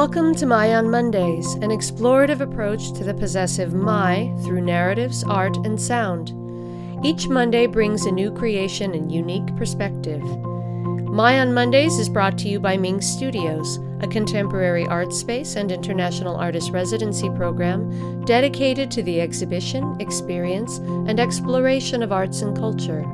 Welcome to My on Mondays, an explorative approach to the possessive my through narratives, art, and sound. Each Monday brings a new creation and unique perspective. My on Mondays is brought to you by Ming Studios, a contemporary art space and international artist residency program dedicated to the exhibition, experience, and exploration of arts and culture.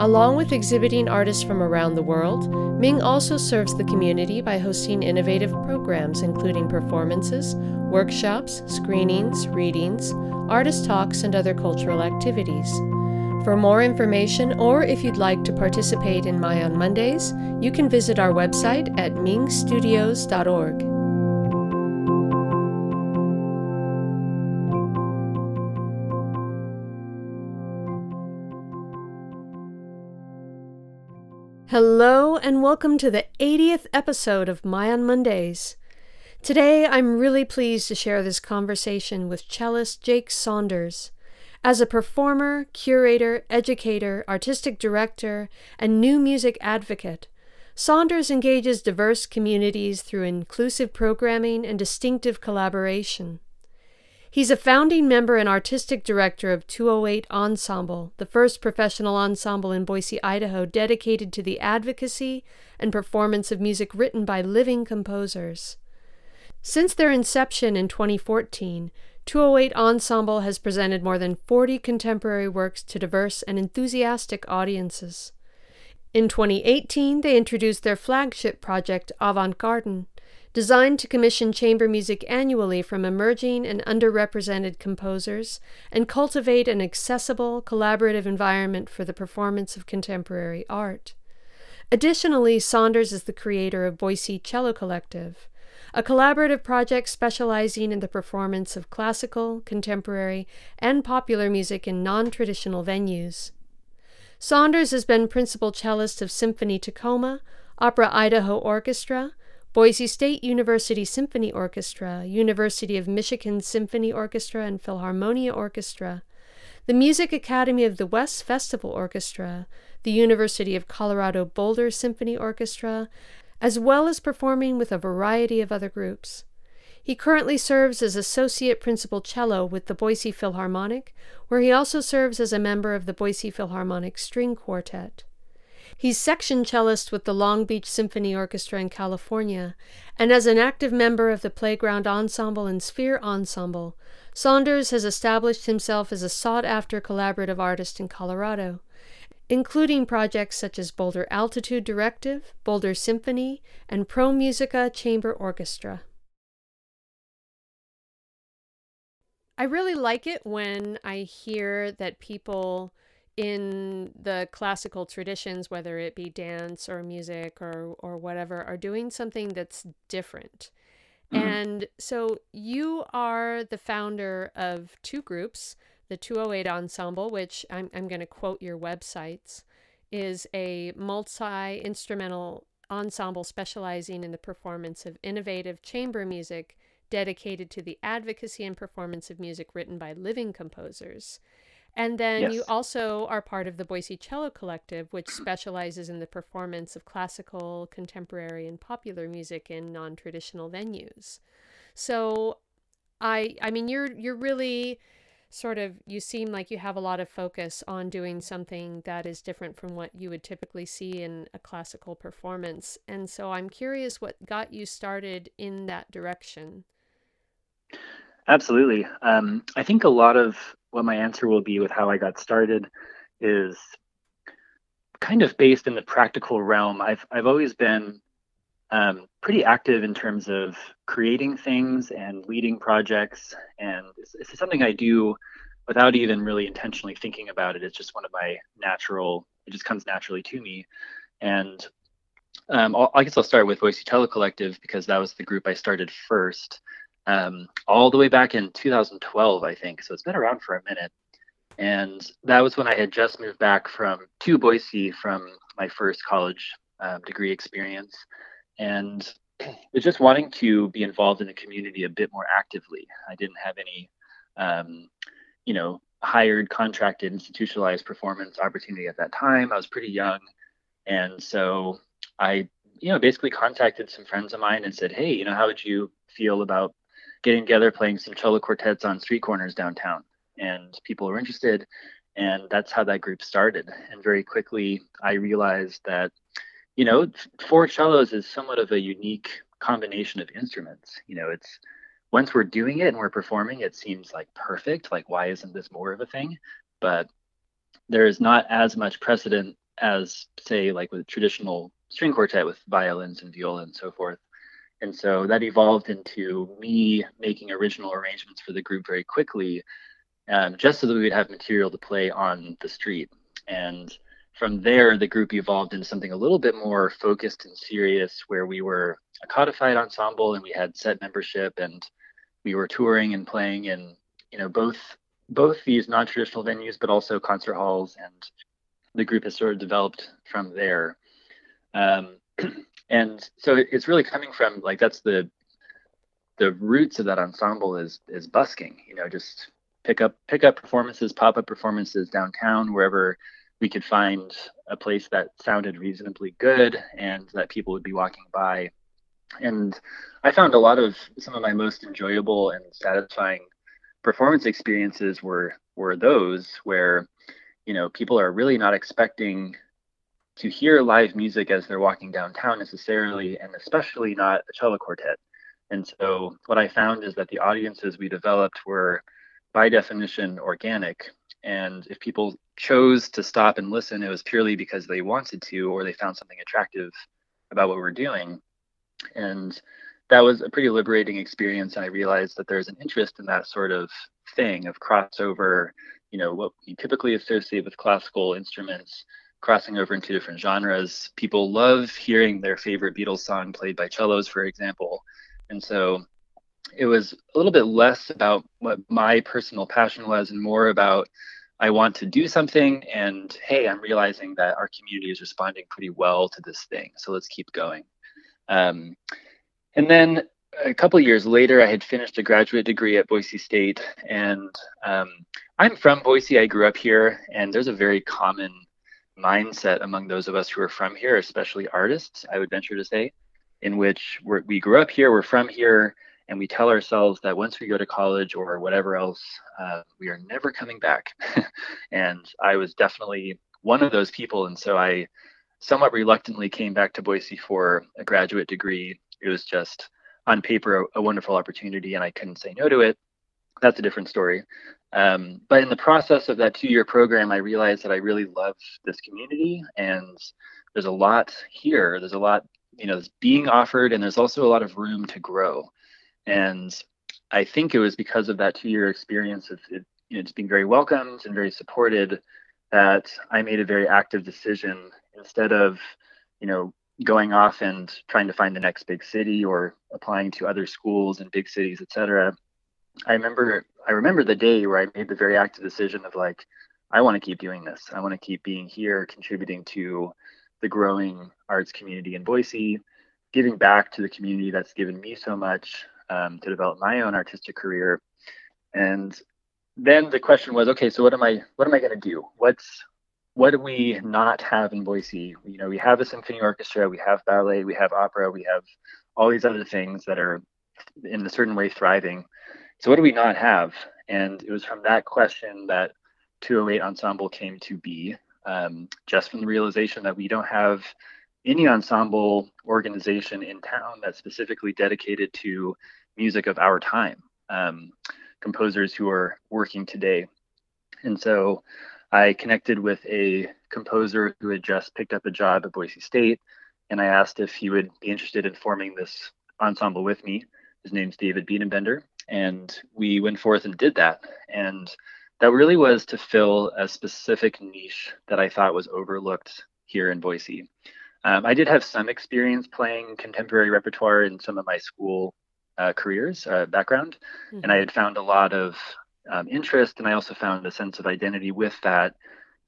Along with exhibiting artists from around the world, Ming also serves the community by hosting innovative programs including performances, workshops, screenings, readings, artist talks, and other cultural activities. For more information, or if you'd like to participate in My on Mondays, you can visit our website at mingstudios.org. Hello, and welcome to the 80th episode of My on Mondays. Today, I'm really pleased to share this conversation with cellist Jake Saunders. As a performer, curator, educator, artistic director, and new music advocate, Saunders engages diverse communities through inclusive programming and distinctive collaboration. He's a founding member and artistic director of 208 Ensemble, the first professional ensemble in Boise, Idaho, dedicated to the advocacy and performance of music written by living composers. Since their inception in 2014, 208 Ensemble has presented more than 40 contemporary works to diverse and enthusiastic audiences. In 2018, they introduced their flagship project, Avant Garden, designed to commission chamber music annually from emerging and underrepresented composers and cultivate an accessible, collaborative environment for the performance of contemporary art. Additionally, Saunders is the creator of Boise Cello Collective, a collaborative project specializing in the performance of classical, contemporary, and popular music in non traditional venues. Saunders has been principal cellist of Symphony Tacoma, Opera Idaho Orchestra, Boise State University Symphony Orchestra, University of Michigan Symphony Orchestra and Philharmonia Orchestra, the Music Academy of the West Festival Orchestra, the University of Colorado Boulder Symphony Orchestra, as well as performing with a variety of other groups. He currently serves as Associate Principal Cello with the Boise Philharmonic, where he also serves as a member of the Boise Philharmonic String Quartet. He's section cellist with the Long Beach Symphony Orchestra in California, and as an active member of the Playground Ensemble and Sphere Ensemble, Saunders has established himself as a sought after collaborative artist in Colorado including projects such as Boulder Altitude Directive, Boulder Symphony, and Pro Musica Chamber Orchestra. I really like it when I hear that people in the classical traditions, whether it be dance or music or, or whatever, are doing something that's different. Mm-hmm. And so you are the founder of two groups the 208 Ensemble, which I'm, I'm going to quote your websites, is a multi instrumental ensemble specializing in the performance of innovative chamber music dedicated to the advocacy and performance of music written by living composers. And then yes. you also are part of the Boise Cello Collective, which specializes in the performance of classical, contemporary, and popular music in non-traditional venues. So, I I mean, you're you're really sort of you seem like you have a lot of focus on doing something that is different from what you would typically see in a classical performance. And so I'm curious what got you started in that direction. Absolutely. Um, I think a lot of what my answer will be with how I got started is kind of based in the practical realm. I've I've always been um, pretty active in terms of creating things and leading projects. And it's, it's, something I do without even really intentionally thinking about it. It's just one of my natural, it just comes naturally to me. And um, I guess I'll start with Boise Cello Collective because that was the group I started first, um, all the way back in 2012, I think. So it's been around for a minute. And that was when I had just moved back from to Boise from my first college um, degree experience and was just wanting to be involved in the community a bit more actively. I didn't have any, um, you know, hired, contracted, institutionalized performance opportunity at that time. I was pretty young, and so I you know, basically contacted some friends of mine and said, hey, you know, how would you feel about getting together, playing some cello quartets on street corners downtown? And people were interested. And that's how that group started. And very quickly, I realized that, you know, four cellos is somewhat of a unique combination of instruments. You know, it's once we're doing it and we're performing, it seems like perfect. Like, why isn't this more of a thing? But there is not as much precedent as, say, like with traditional string quartet with violins and viola and so forth. And so that evolved into me making original arrangements for the group very quickly, um, just so that we would have material to play on the street. And from there, the group evolved into something a little bit more focused and serious, where we were a codified ensemble and we had set membership and we were touring and playing in, you know, both both these non-traditional venues, but also concert halls. And the group has sort of developed from there. Um, and so it's really coming from like that's the the roots of that ensemble is is busking. You know, just pick up pick up performances, pop up performances downtown wherever we could find a place that sounded reasonably good and that people would be walking by. And I found a lot of some of my most enjoyable and satisfying performance experiences were were those where you know people are really not expecting to hear live music as they're walking downtown necessarily and especially not a cello quartet and so what i found is that the audiences we developed were by definition organic and if people chose to stop and listen it was purely because they wanted to or they found something attractive about what we're doing and that was a pretty liberating experience. And I realized that there's an interest in that sort of thing of crossover, you know, what we typically associate with classical instruments, crossing over into different genres. People love hearing their favorite Beatles song played by cellos, for example. And so it was a little bit less about what my personal passion was and more about I want to do something and hey, I'm realizing that our community is responding pretty well to this thing. So let's keep going. Um, and then a couple years later, I had finished a graduate degree at Boise State, and um, I'm from Boise. I grew up here, and there's a very common mindset among those of us who are from here, especially artists, I would venture to say, in which we grew up here, we're from here, and we tell ourselves that once we go to college or whatever else, uh, we are never coming back. and I was definitely one of those people, and so I somewhat reluctantly came back to Boise for a graduate degree it was just on paper a, a wonderful opportunity and I couldn't say no to it. That's a different story. Um, but in the process of that two year program, I realized that I really love this community and there's a lot here. There's a lot, you know, that's being offered and there's also a lot of room to grow. And I think it was because of that two year experience of it, you know, just being very welcomed and very supported that I made a very active decision instead of, you know, going off and trying to find the next big city or applying to other schools in big cities, etc. I remember I remember the day where I made the very active decision of like, I want to keep doing this. I want to keep being here, contributing to the growing arts community in Boise, giving back to the community that's given me so much um, to develop my own artistic career. And then the question was, okay, so what am I what am I going to do? What's what do we not have in Boise? You know, we have a symphony orchestra, we have ballet, we have opera, we have all these other things that are in a certain way thriving. So what do we not have? And it was from that question that 208 Ensemble came to be, um, just from the realization that we don't have any ensemble organization in town that's specifically dedicated to music of our time, um, composers who are working today. And so I connected with a composer who had just picked up a job at Boise State, and I asked if he would be interested in forming this ensemble with me. His name's David Biedenbender, and we went forth and did that. And that really was to fill a specific niche that I thought was overlooked here in Boise. Um, I did have some experience playing contemporary repertoire in some of my school uh, careers uh, background, mm-hmm. and I had found a lot of um, interest, and I also found a sense of identity with that.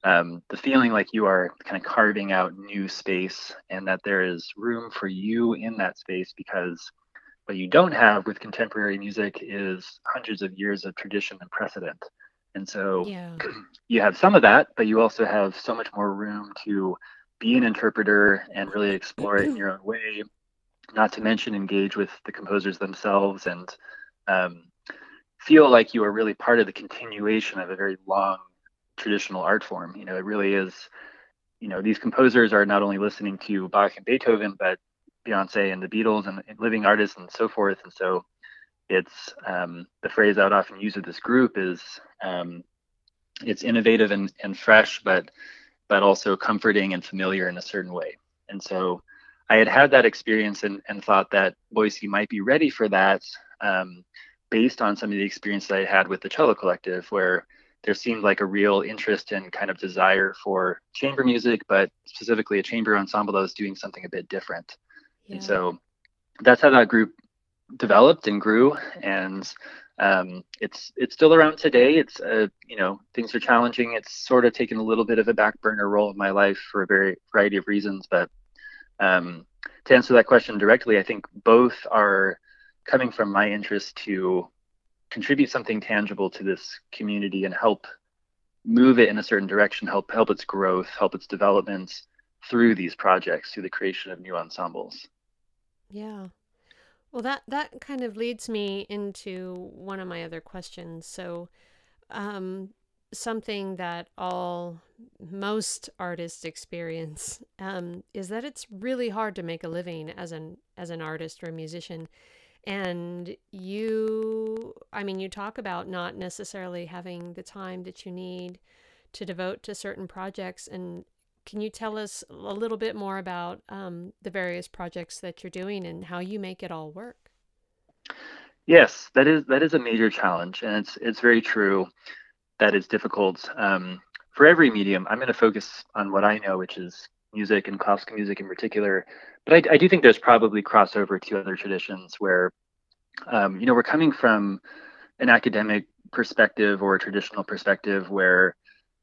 Um, the feeling like you are kind of carving out new space, and that there is room for you in that space because what you don't have with contemporary music is hundreds of years of tradition and precedent. And so yeah. you have some of that, but you also have so much more room to be an interpreter and really explore it in your own way. Not to mention engage with the composers themselves and um, feel like you are really part of the continuation of a very long traditional art form. You know, it really is. You know, these composers are not only listening to Bach and Beethoven, but Beyonce and the Beatles and, and living artists and so forth. And so, it's um, the phrase I would often use with this group is um, it's innovative and, and fresh, but but also comforting and familiar in a certain way. And so I had had that experience and, and thought that Boise might be ready for that um, based on some of the experience that I had with the cello collective, where there seemed like a real interest and kind of desire for chamber music, but specifically a chamber ensemble that was doing something a bit different. Yeah. And so that's how that group developed and grew. And um, it's it's still around today. It's uh, you know things are challenging. It's sort of taken a little bit of a back burner role in my life for a very variety of reasons. But um, to answer that question directly, I think both are coming from my interest to contribute something tangible to this community and help move it in a certain direction, help help its growth, help its development through these projects, through the creation of new ensembles. Yeah. Well, that that kind of leads me into one of my other questions. So, um, something that all most artists experience um, is that it's really hard to make a living as an as an artist or a musician. And you, I mean, you talk about not necessarily having the time that you need to devote to certain projects, and can you tell us a little bit more about um, the various projects that you're doing and how you make it all work? Yes, that is that is a major challenge, and it's it's very true that it's difficult um, for every medium. I'm going to focus on what I know, which is music and classical music in particular. But I, I do think there's probably crossover to other traditions where, um, you know, we're coming from an academic perspective or a traditional perspective where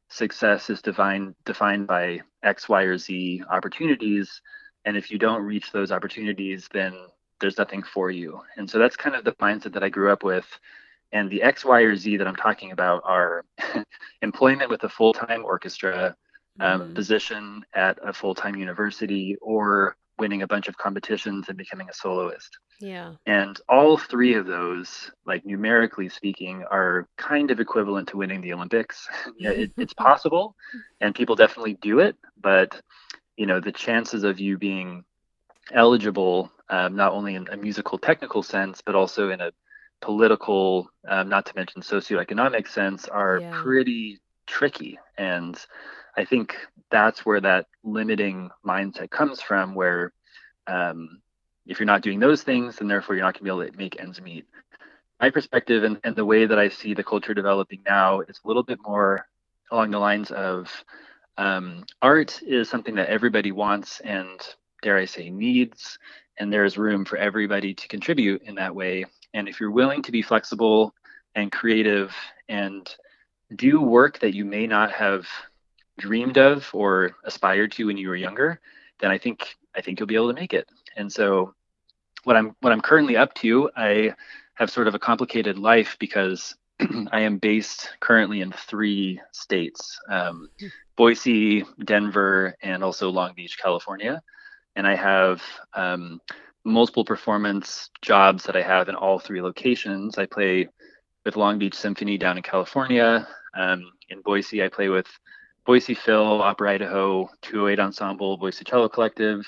success is defined defined by X, Y, or Z opportunities. And if you don't reach those opportunities, then there's nothing for you. And so that's kind of the mindset that I grew up with. And the X, Y, or Z that I'm talking about are employment with a full time orchestra, um, mm-hmm. position at a full time university, or winning a bunch of competitions and becoming a soloist. Yeah. And all three of those, like numerically speaking, are kind of equivalent to winning the Olympics. it, it's possible, and people definitely do it, but you know the chances of you being eligible, um, not only in a musical technical sense, but also in a political, um, not to mention socioeconomic sense, are yeah. pretty tricky. And I think that's where that limiting mindset comes from, where um, if you're not doing those things, then therefore you're not going to be able to make ends meet. My perspective and, and the way that I see the culture developing now is a little bit more along the lines of um, art is something that everybody wants and, dare I say, needs, and there's room for everybody to contribute in that way. And if you're willing to be flexible and creative and do work that you may not have dreamed of or aspired to when you were younger, then I think I think you'll be able to make it. And so what I'm what I'm currently up to, I have sort of a complicated life because I am based currently in three states: um, Boise, Denver, and also Long Beach, California. And I have um, multiple performance jobs that I have in all three locations. I play with Long Beach Symphony down in California. Um, in Boise, I play with Boise Phil, Opera Idaho, 208 Ensemble, Boise Cello Collective.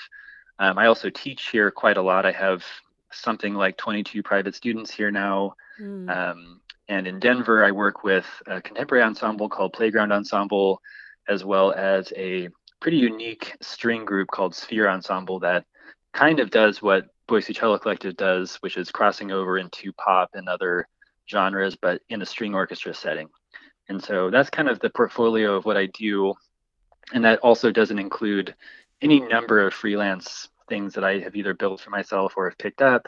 Um, I also teach here quite a lot. I have something like 22 private students here now. Mm. Um, and in Denver, I work with a contemporary ensemble called Playground Ensemble, as well as a pretty unique string group called Sphere Ensemble that kind of does what Boise Cello Collective does, which is crossing over into pop and other genres, but in a string orchestra setting. And so that's kind of the portfolio of what I do. And that also doesn't include any number of freelance things that I have either built for myself or have picked up.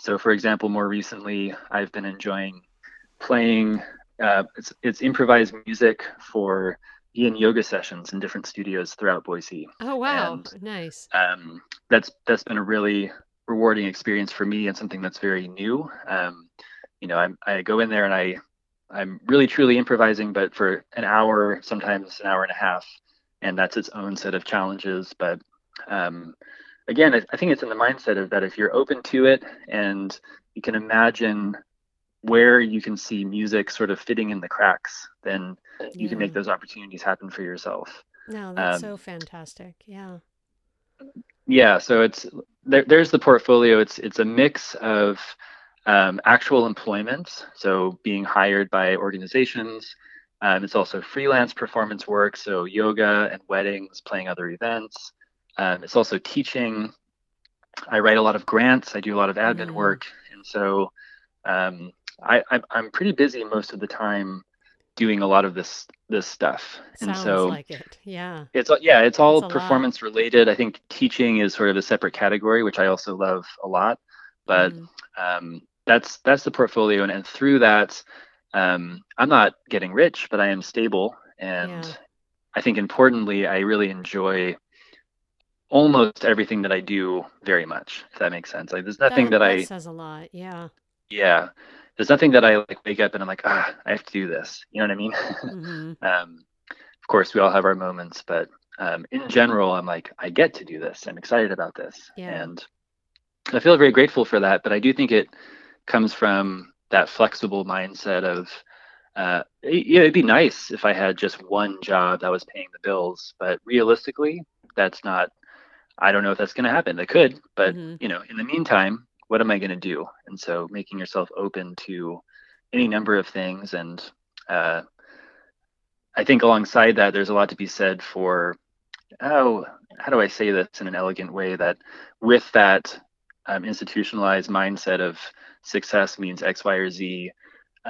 So, for example, more recently, I've been enjoying playing uh, it's, it's improvised music for yin yoga sessions in different studios throughout Boise. Oh wow, and, nice. Um, that's that's been a really rewarding experience for me and something that's very new. Um, you know, I'm, I go in there and I I'm really truly improvising, but for an hour, sometimes an hour and a half, and that's its own set of challenges. But um, again, I, I think it's in the mindset of that if you're open to it and you can imagine where you can see music sort of fitting in the cracks, then you can make those opportunities happen for yourself. No, that's Um, so fantastic. Yeah. Yeah, so it's there, there's the portfolio. It's it's a mix of um, actual employment, so being hired by organizations. Um, it's also freelance performance work, so yoga and weddings, playing other events. Um, it's also teaching. I write a lot of grants. I do a lot of admin Mm. work, and so um, I, I'm I'm pretty busy most of the time doing a lot of this this stuff. And Sounds so like it. Yeah. it's all- yeah, it's all That's a lot. performance related. I think teaching is sort of a separate category, which I also love a lot. But Mm. um, that's that's the portfolio, and, and through that, um, I'm not getting rich, but I am stable, and Yeah. I think importantly, I really enjoy almost everything that I do very much. If that makes sense. Like there's nothing that, I says a lot. Yeah. yeah, there's nothing that I like wake up and I'm like ah I have to do this. You know what I mean? hmm um, of course, we all have our moments, but um, in general, I'm like, I get to do this. I'm excited about this, Yeah. and I feel very grateful for that. But I do think it comes from that flexible mindset of, uh, y- yeah, it'd be nice if I had just one job that was paying the bills, but realistically, that's not. I don't know if that's going to happen. It could, but Mhm. you know, in the meantime, what am I going to do? And so, making yourself open to any number of things and uh, I think alongside that, there's a lot to be said for oh, how do I say this in an elegant way that with that um, institutionalized mindset of success means X, Y, or Z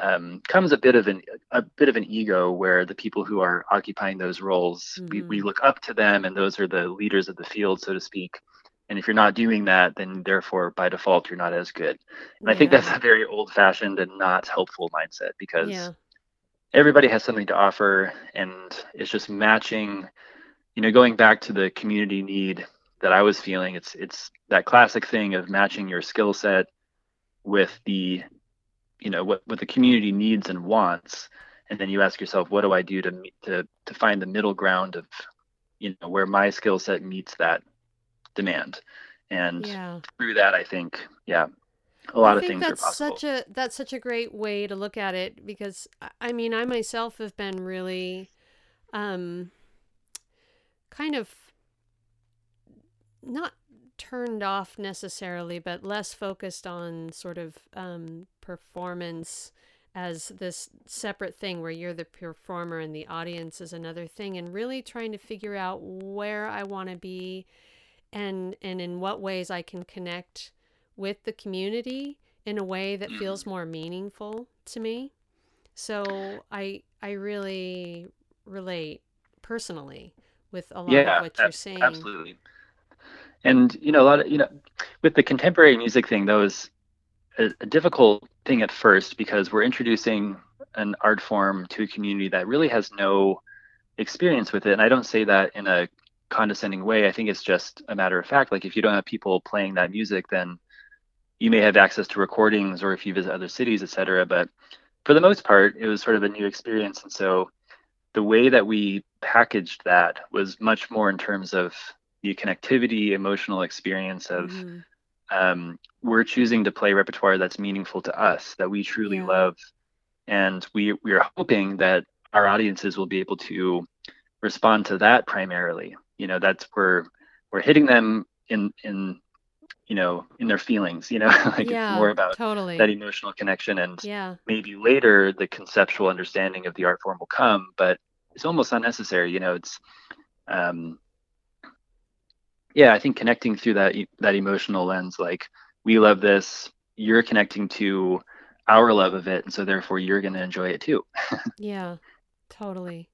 um, comes a bit of an a bit of an ego where the people who are occupying those roles we, we Mhm. look up to them and those are the leaders of the field, so to speak. And if you're not doing that, then therefore by default you're not as good. And I think that's a very old-fashioned and not helpful mindset because Yeah. everybody has something to offer and it's just matching you know going back to the community need that i was feeling it's it's that classic thing of matching your skill set with the you know what what the community needs and wants. And then you ask yourself what do i do to meet, to to find the middle ground of you know where my skill set meets that demand? And Yeah. through that i think yeah a lot I of things are that's possible. such a that's such a great way to look at it because I- I mean I myself have been really um kind of not turned off necessarily but less focused on sort of um performance as this separate thing where you're the performer and the audience is another thing and really trying to figure out where I want to be and and in what ways I can connect with the community in a way that feels more meaningful to me. So I I really relate personally with a lot yeah of what you're saying. absolutely and you know a lot of you know with the contemporary music thing that was a, a difficult thing at first because we're introducing an art form to a community that really has no experience with it. And i don't say that in a condescending way. I think it's just a matter of fact. Like if you don't have people playing that music then you may have access to recordings or if you visit other cities etc but for the most part it was sort of a new experience. And so the way that we packaged that was much more in terms of the connectivity emotional experience of Mhm. um, we're choosing to play repertoire that's meaningful to us that we truly Yeah. love and we we are hoping that our audiences will be able to respond to that primarily you know that's where we're hitting them in in you know in their feelings you know like yeah, it's more about totally. that emotional connection and yeah. maybe later the conceptual understanding of the art form will come but it's almost unnecessary you know it's um yeah i think connecting through that that emotional lens like we love this you're connecting to our love of it and so therefore you're going to enjoy it too Yeah, totally.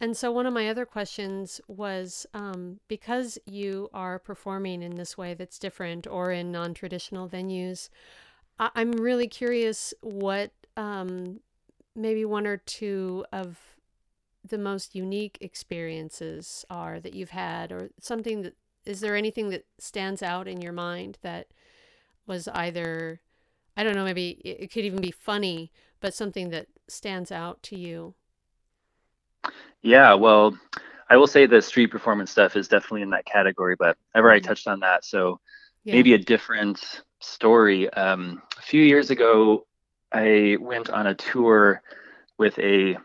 And so one of my other questions was um, because you are performing in this way that's different or in non-traditional venues, I- I'm really curious what um, maybe one or two of the most unique experiences are that you've had, or something that is there anything that stands out in your mind that was either, I don't know, maybe it could even be funny, but something that stands out to you? yeah well i will say the street performance stuff is definitely in that category, but I've already Mhm. touched on that. So Yeah. maybe a different story. Um, a few years ago, I went on a tour with a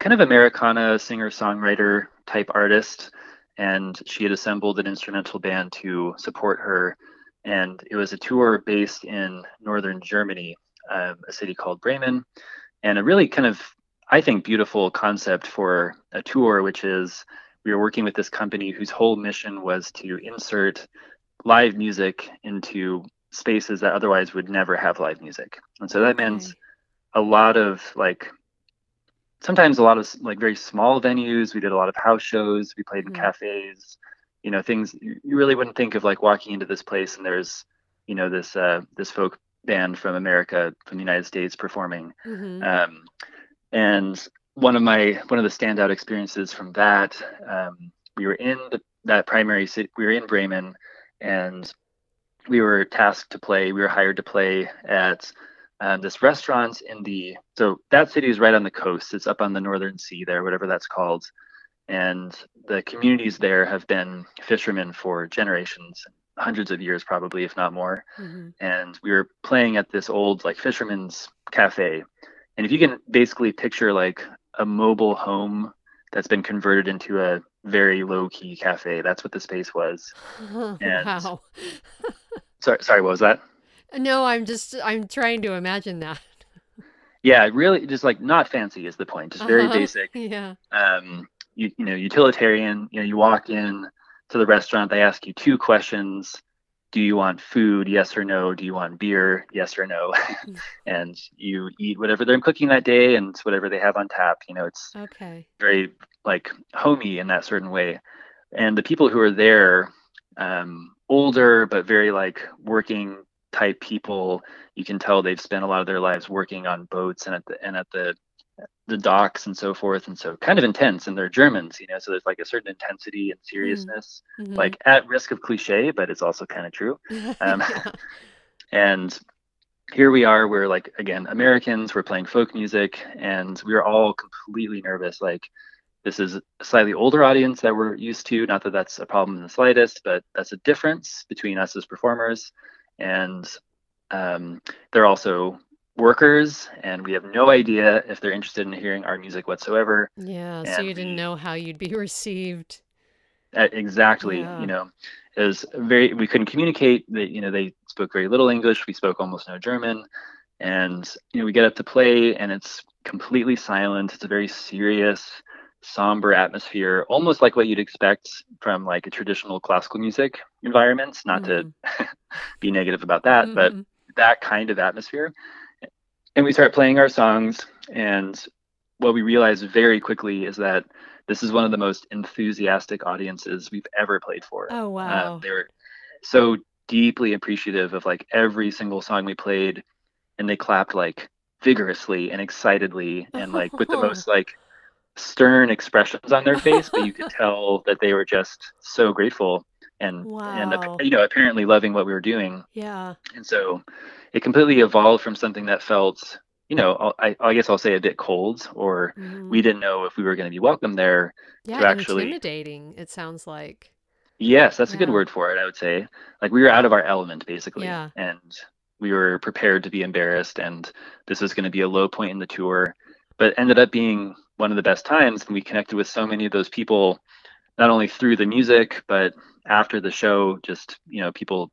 kind of Americana singer songwriter type artist, and she had assembled an instrumental band to support her. And it was a tour based in northern Germany, um, a city called Bremen, and a really kind of, I think, beautiful concept for a tour, which is we were working with this company whose whole mission was to insert live music into spaces that otherwise would never have live music. And so that meant Okay. a lot of like sometimes a lot of like very small venues. We did a lot of house shows. We played in Mhm. cafes. You know, things you really wouldn't think of like walking into this place and there's you know this uh, this folk band from America from the United States performing. Mhm. Um, and one of my one of the standout experiences from that, um, we were in the, that primary city. We were in Bremen, and we were tasked to play. We were hired to play at um, this restaurant in the. So that city is right on the coast. It's up on the northern sea there, whatever that's called. And the communities there have been fishermen for generations, hundreds of years probably, if not more Mhm. and we were playing at this old like fisherman's cafe and if you can basically picture like a mobile home that's been converted into a very low key cafe that's what the space was And- wow. sorry sorry what was that No, I'm just I'm trying to imagine that. yeah really just like not fancy is the point just very Uh-huh. basic Yeah. um you, you know utilitarian you know you walk in to the restaurant they ask you two questions do you want food yes or no do you want beer yes or no and you eat whatever they're cooking that day and whatever they have on tap you know it's Okay. very like homey in that certain way and the people who are there um, older but very like working type people you can tell they've spent a lot of their lives working on boats and at the and at the the docks and so forth and so kind of intense and they're germans you know so there's like a certain intensity and seriousness Mhm. like at risk of cliche but it's also kind of true um, and here we are we're like again americans we're playing folk music and we are all completely nervous like this is a slightly older audience that we're used to not that that's a problem in the slightest but that's a difference between us as performers and um, they're also workers and we have no idea if they're interested in hearing our music whatsoever Yeah, so you didn't know how you'd be received. Uh, exactly Yeah. you know it was very we couldn't communicate that you know they spoke very little english we spoke almost no german and you know we get up to play and it's completely silent it's a very serious somber atmosphere almost like what you'd expect from like a traditional classical music environment not to be negative about that but Mhm. that kind of atmosphere. And we start playing our songs, and what we realize very quickly is that this is one of the most enthusiastic audiences we've ever played for. Oh Uh, wow. they were so deeply appreciative of like every single song we played, and they clapped like vigorously and excitedly, and like with the most like stern expressions on their face, but you could tell that they were just so grateful and and you know apparently loving what we were doing Yeah. and so it completely evolved from something that felt you know I, I guess i'll say a bit cold or Mhm. we didn't know if we were going to be welcome there Yeah, actually- intimidating, it sounds like. yes that's a good word for it i would say like we were out of our element basically Yeah. and we were prepared to be embarrassed and this was going to be a low point in the tour but ended up being one of the best times and we connected with so many of those people not only through the music but after the show just you know people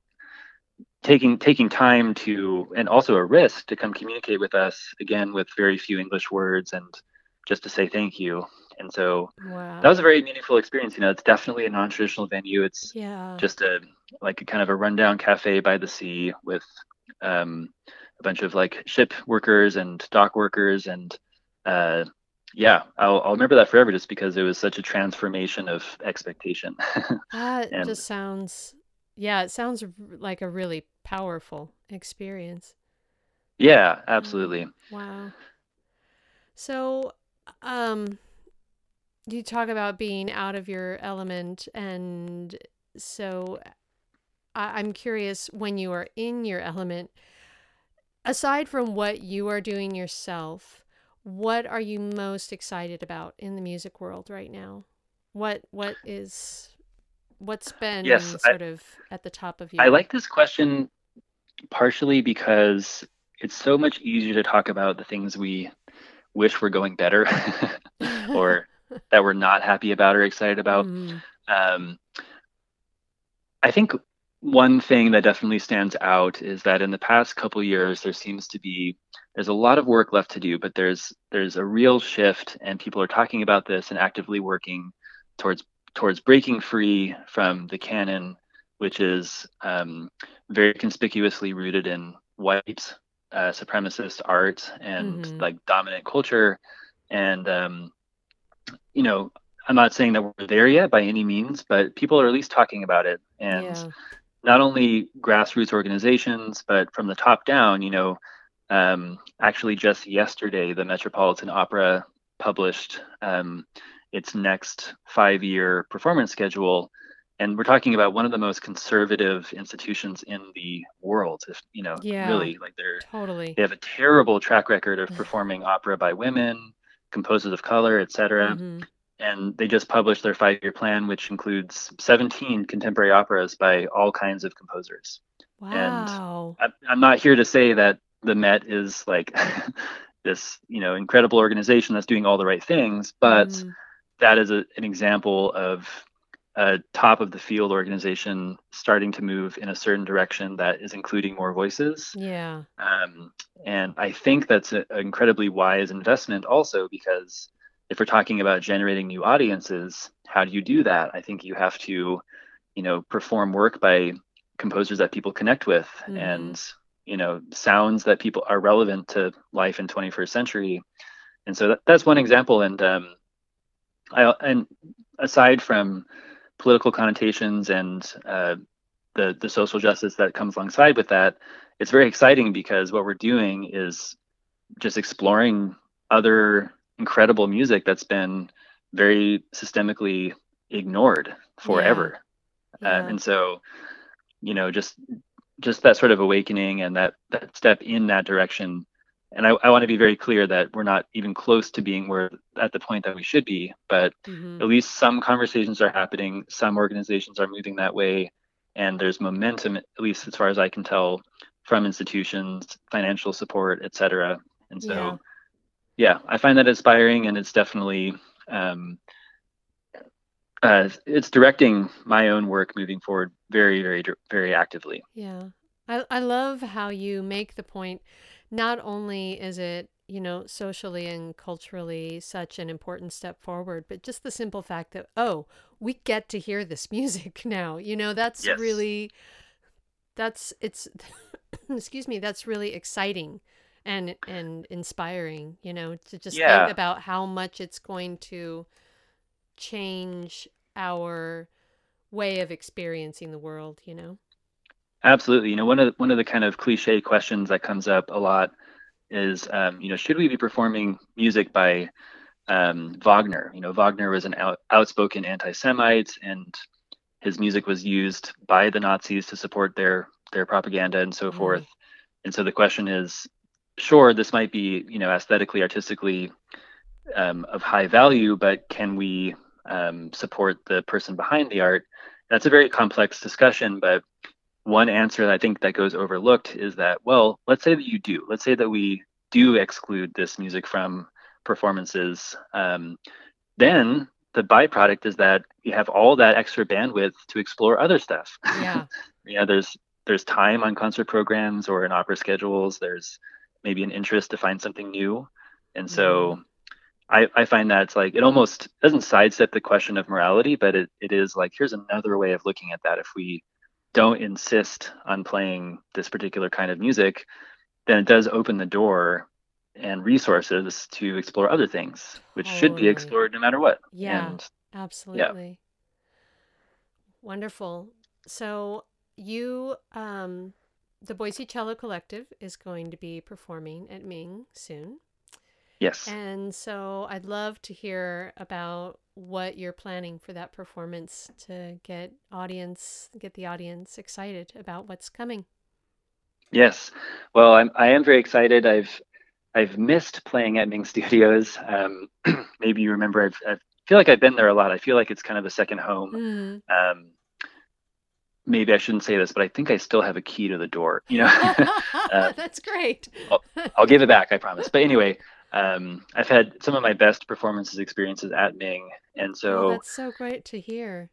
taking taking time to and also a risk to come communicate with us again with very few english words and just to say thank you and so Wow. that was a very meaningful experience you know it's definitely a non-traditional venue it's Yeah. just a like a kind of a rundown cafe by the sea with um, a bunch of like ship workers and dock workers and uh, yeah I'll, I'll remember that forever just because it was such a transformation of expectation That and- just sounds, yeah, it sounds like a really powerful experience. yeah absolutely Wow. So, um, you talk about being out of your element, and so I- I'm curious when you are in your element, aside from what you are doing yourself, what are you most excited about in the music world right now? What what is what's been Yes, I, sort of at the top of your I like this question partially because it's so much easier to talk about the things we wish were going better or that we're not happy about or excited about. Mm, Um, I think one thing that definitely stands out is that in the past couple years, there seems to be there's a lot of work left to do, but there's there's a real shift, and people are talking about this and actively working towards towards breaking free from the canon, which is um, very conspicuously rooted in white uh, supremacist art and mm-hmm. like dominant culture, and um, you know I'm not saying that we're there yet by any means, but people are at least talking about it. And Yeah. not only grassroots organizations, but from the top down, you know, um, actually just yesterday, the Metropolitan Opera published um, its next five year performance schedule. And we're talking about one of the most conservative institutions in the world, if you know, Yeah, really like they're totally. they have a terrible track record of performing opera by women, composers of color, etc Mm-hmm. and they just published their five year plan, which includes 17 contemporary operas by all kinds of composers. And Wow. I'm, I'm not here to say that the Met is like this, you know, incredible organization that's doing all the right things, but Mm, that is a, an example of a top of the field organization starting to move in a certain direction that is including more voices. yeah. Um, and I think that's an incredibly wise investment also because if we're talking about generating new audiences, how do you do that? I think you have to, you know, perform work by composers that people connect with Mm-hmm. and, you know, sounds that people are relevant to life in 21st century. And so that, that's one example. And um, I and aside from political connotations and uh, the the social justice that comes alongside with that, it's very exciting because what we're doing is just exploring other incredible music that's been very systemically ignored forever. Uh, Yeah. and so, you know, just just that sort of awakening and that that step in that direction. And I, I want to be very clear that we're not even close to being where at the point that we should be, but Mm-hmm. at least some conversations are happening some organizations are moving that way and there's momentum at least as far as i can tell from institutions financial support et cetera and so Yeah. yeah, i find that inspiring and it's definitely um, uh, it's directing my own work moving forward very very very actively Yeah. I I love how you make the point not only is it, you know, socially and culturally such an important step forward, but just the simple fact that, oh, we get to hear this music now. You know, that's yes really that's it's excuse me, that's really exciting and and inspiring, you know, to just think about how much it's going to change our way of experiencing the world, you know? absolutely you know one of the, one of the kind of cliche questions that comes up a lot is um, you know should we be performing music by um, Wagner. You know, Wagner was an out, outspoken anti-Semite, and his music was used by the Nazis to support their their propaganda and so Mm. forth. And so the question is, sure, this might be you know aesthetically, artistically um, of high value, but can we um, support the person behind the art? That's a very complex discussion, but one answer that I think that goes overlooked is that, well, let's say that you do. Let's say that we do exclude this music from performances. Um, then the byproduct is that you have all that extra bandwidth to explore other stuff. Yeah. you know, there's there's time on concert programs or in opera schedules. There's maybe an interest to find something new, and Mm. so I, I find that it's like it almost doesn't sidestep the question of morality, but it, it is like here's another way of looking at that. If we don't insist on playing this particular kind of music, then it does open the door and resources to explore other things, which should be explored no matter what. Yeah. And Absolutely. Wonderful. So you um the Boise Cello Collective is going to be performing at Ming soon. Yes, And so I'd love to hear about what you're planning for that performance to get audience get the audience excited about what's coming. yes. Well, I'm I am very excited. I've I've missed playing at Ming Studios. Um, maybe you remember I've, I've feel like I've been there a lot. I feel like it's kind of a second home. Mm. Um, maybe I shouldn't say this, but I think I still have a key to the door. You know, uh, That's great. I'll give it back, I promise. But anyway, um, I've had some of my best performances experiences at Ming, and Oh, so that's so great to hear.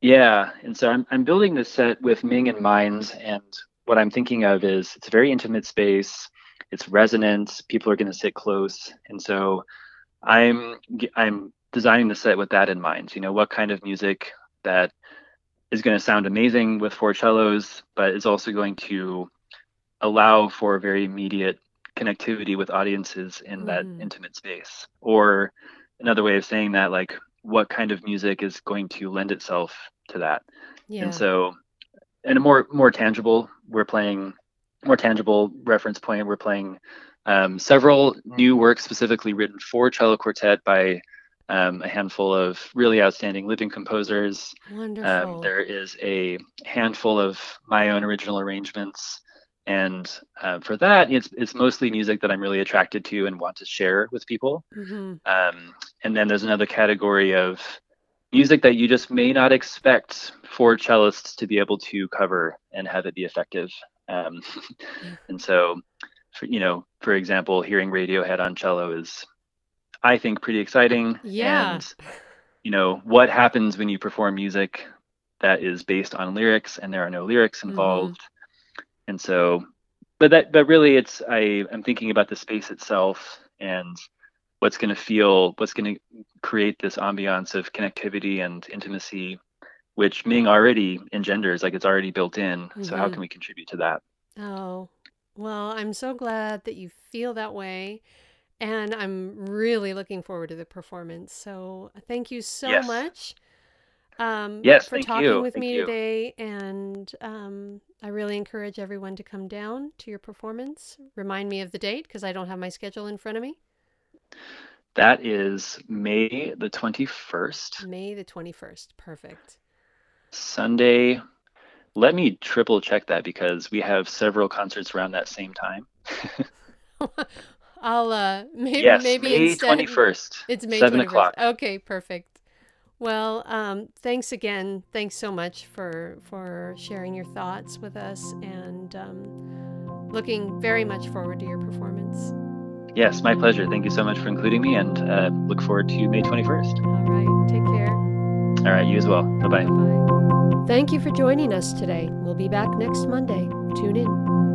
yeah, and so I'm I'm building this set with Ming in mind, and what I'm thinking of is it's a very intimate space. It's resonant. People are going to sit close, and so I'm I'm designing the set with that in mind. You know, what kind of music that is going to sound amazing with four cellos, but is also going to allow for very immediate connectivity with audiences in that Mhm. intimate space. Or another way of saying that, like, what kind of music is going to lend itself to that? Yeah. And so, in a more more tangible, we're playing more tangible reference point. We're playing um, several new works specifically written for cello quartet by um, a handful of really outstanding living composers. Wonderful. Um, there is a handful of my own original arrangements, and uh, for that, it's it's mostly music that I'm really attracted to and want to share with people. hmm Um, and then there's another category of music that you just may not expect for cellists to be able to cover and have it be effective. Um, and so, for, you know, for example, hearing Radiohead on cello is, I think, pretty exciting. Yeah. And, you know, what happens when you perform music that is based on lyrics and there are no lyrics Mhm. involved? And so, but that, but really, it's I I'm thinking about the space itself and what's going to feel, what's going to create this ambiance of connectivity and intimacy, which Ming already engenders, like it's already built in. So how Mhm. can we contribute to that? Oh, well, I'm so glad that you feel that way. And I'm really looking forward to the performance. So thank you so Yes. much um, Yes, for thank talking you, with thank me you. today. And um, I really encourage everyone to come down to your performance. Remind me of the date because I don't have my schedule in front of me. That is May the 21st, May the 21st. Perfect. Sunday. Let me triple check that because we have several concerts around that same time. I'll uh maybe yes, maybe May instead 21st, it's May 7 21st. o'clock. Okay, perfect. Well, um, thanks again. Thanks so much for for sharing your thoughts with us, and um, looking very much forward to your performance. Yes, my pleasure. Thank you so much for including me and uh, look forward to May 21st. All right, take care. All right, you as well. Bye. Bye. Thank you for joining us today. We'll be back next Monday. Tune in.